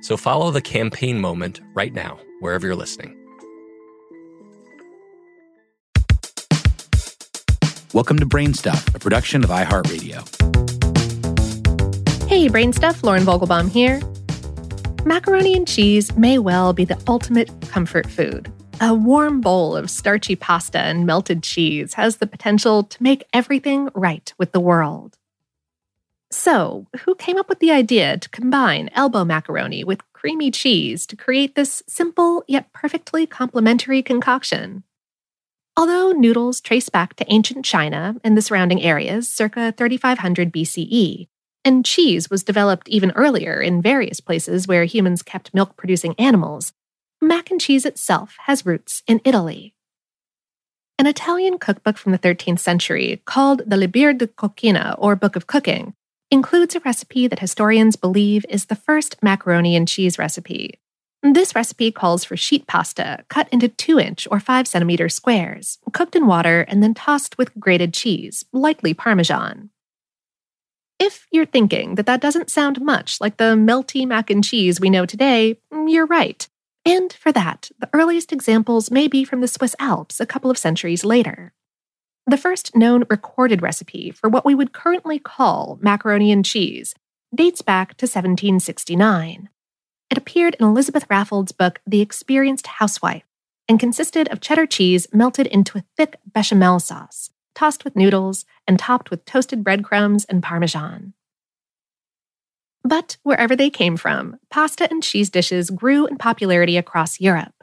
So follow the campaign moment right now, wherever you're listening. Welcome to Brainstuff, a production of iHeartRadio. Hey, Brainstuff, Lauren Vogelbaum here. Macaroni and cheese may well be the ultimate comfort food. A warm bowl of starchy pasta and melted cheese has the potential to make everything right with the world. So, who came up with the idea to combine elbow macaroni with creamy cheese to create this simple yet perfectly complementary concoction? Although noodles trace back to ancient China and the surrounding areas circa 3500 BCE, and cheese was developed even earlier in various places where humans kept milk producing animals, mac and cheese itself has roots in Italy. An Italian cookbook from the 13th century called the Liber de Coquina, or Book of Cooking, includes a recipe that historians believe is the first macaroni and cheese recipe. This recipe calls for sheet pasta cut into 2 inch or 5 centimeter squares, cooked in water, and then tossed with grated cheese, likely Parmesan. If you're thinking that that doesn't sound much like the melty mac and cheese we know today, you're right. And for that, the earliest examples may be from the Swiss Alps a couple of centuries later. The first known recorded recipe for what we would currently call macaroni and cheese dates back to 1769. It appeared in Elizabeth Raffald's book, The Experienced Housewife, and consisted of cheddar cheese melted into a thick bechamel sauce, tossed with noodles, and topped with toasted breadcrumbs and parmesan. But wherever they came from, pasta and cheese dishes grew in popularity across Europe.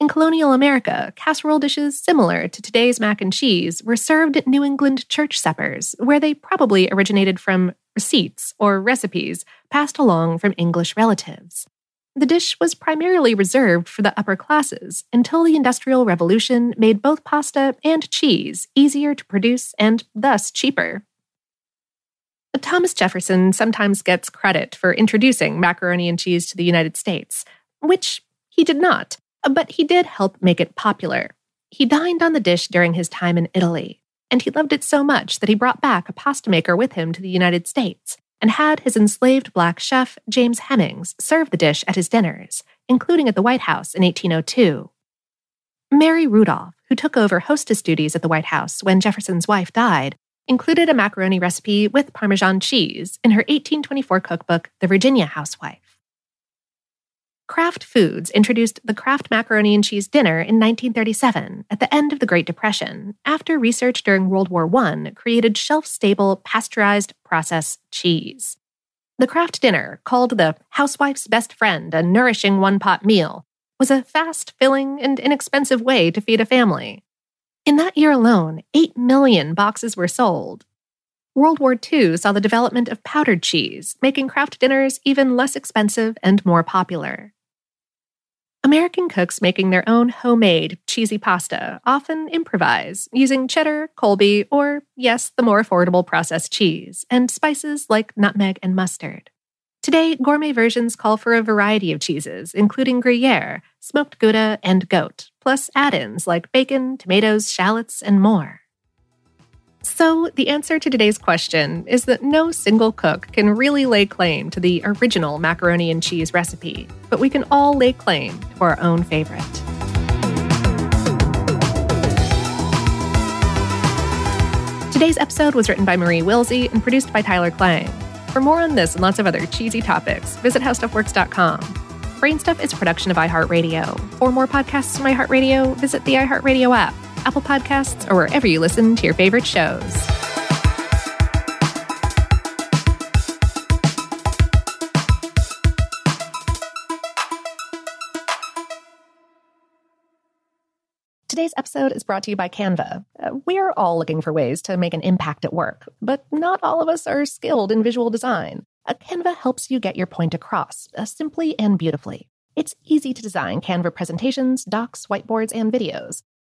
In colonial America, casserole dishes similar to today's mac and cheese were served at New England church suppers, where they probably originated from receipts or recipes passed along from English relatives. The dish was primarily reserved for the upper classes until the Industrial Revolution made both pasta and cheese easier to produce and thus cheaper. Thomas Jefferson sometimes gets credit for introducing macaroni and cheese to the United States, which he did not. But he did help make it popular. He dined on the dish during his time in Italy, and he loved it so much that he brought back a pasta maker with him to the United States and had his enslaved black chef, James Hemings, serve the dish at his dinners, including at the White House in 1802. Mary Randolph, who took over hostess duties at the White House when Jefferson's wife died, included a macaroni recipe with Parmesan cheese in her 1824 cookbook, The Virginia Housewife. Kraft Foods introduced the Kraft Macaroni and Cheese Dinner in 1937 at the end of the Great Depression after research during World War I created shelf stable pasteurized process cheese. The Kraft Dinner, called the Housewife's Best Friend, a nourishing one pot meal, was a fast, filling, and inexpensive way to feed a family. In that year alone, 8 million boxes were sold. World War II saw the development of powdered cheese, making Kraft dinners even less expensive and more popular. American cooks making their own homemade cheesy pasta often improvise using cheddar, Colby, or, yes, the more affordable processed cheese, and spices like nutmeg and mustard. Today, gourmet versions call for a variety of cheeses, including Gruyere, smoked Gouda, and goat, plus add ins like bacon, tomatoes, shallots, and more. So, the answer to today's question is that no single cook can really lay claim to the original macaroni and cheese recipe, but we can all lay claim to our own favorite. Today's episode was written by Marie Wilsey and produced by Tyler Klang. For more on this and lots of other cheesy topics, visit howstuffworks.com. Brainstuff is a production of iHeartRadio. For more podcasts from iHeartRadio, visit the iHeartRadio app, Apple Podcasts, or wherever you listen to your favorite shows. Today's episode is brought to you by Canva. Uh, we're all looking for ways to make an impact at work, but not all of us are skilled in visual design. A Canva helps you get your point across, uh, simply and beautifully. It's easy to design Canva presentations, docs, whiteboards, and videos.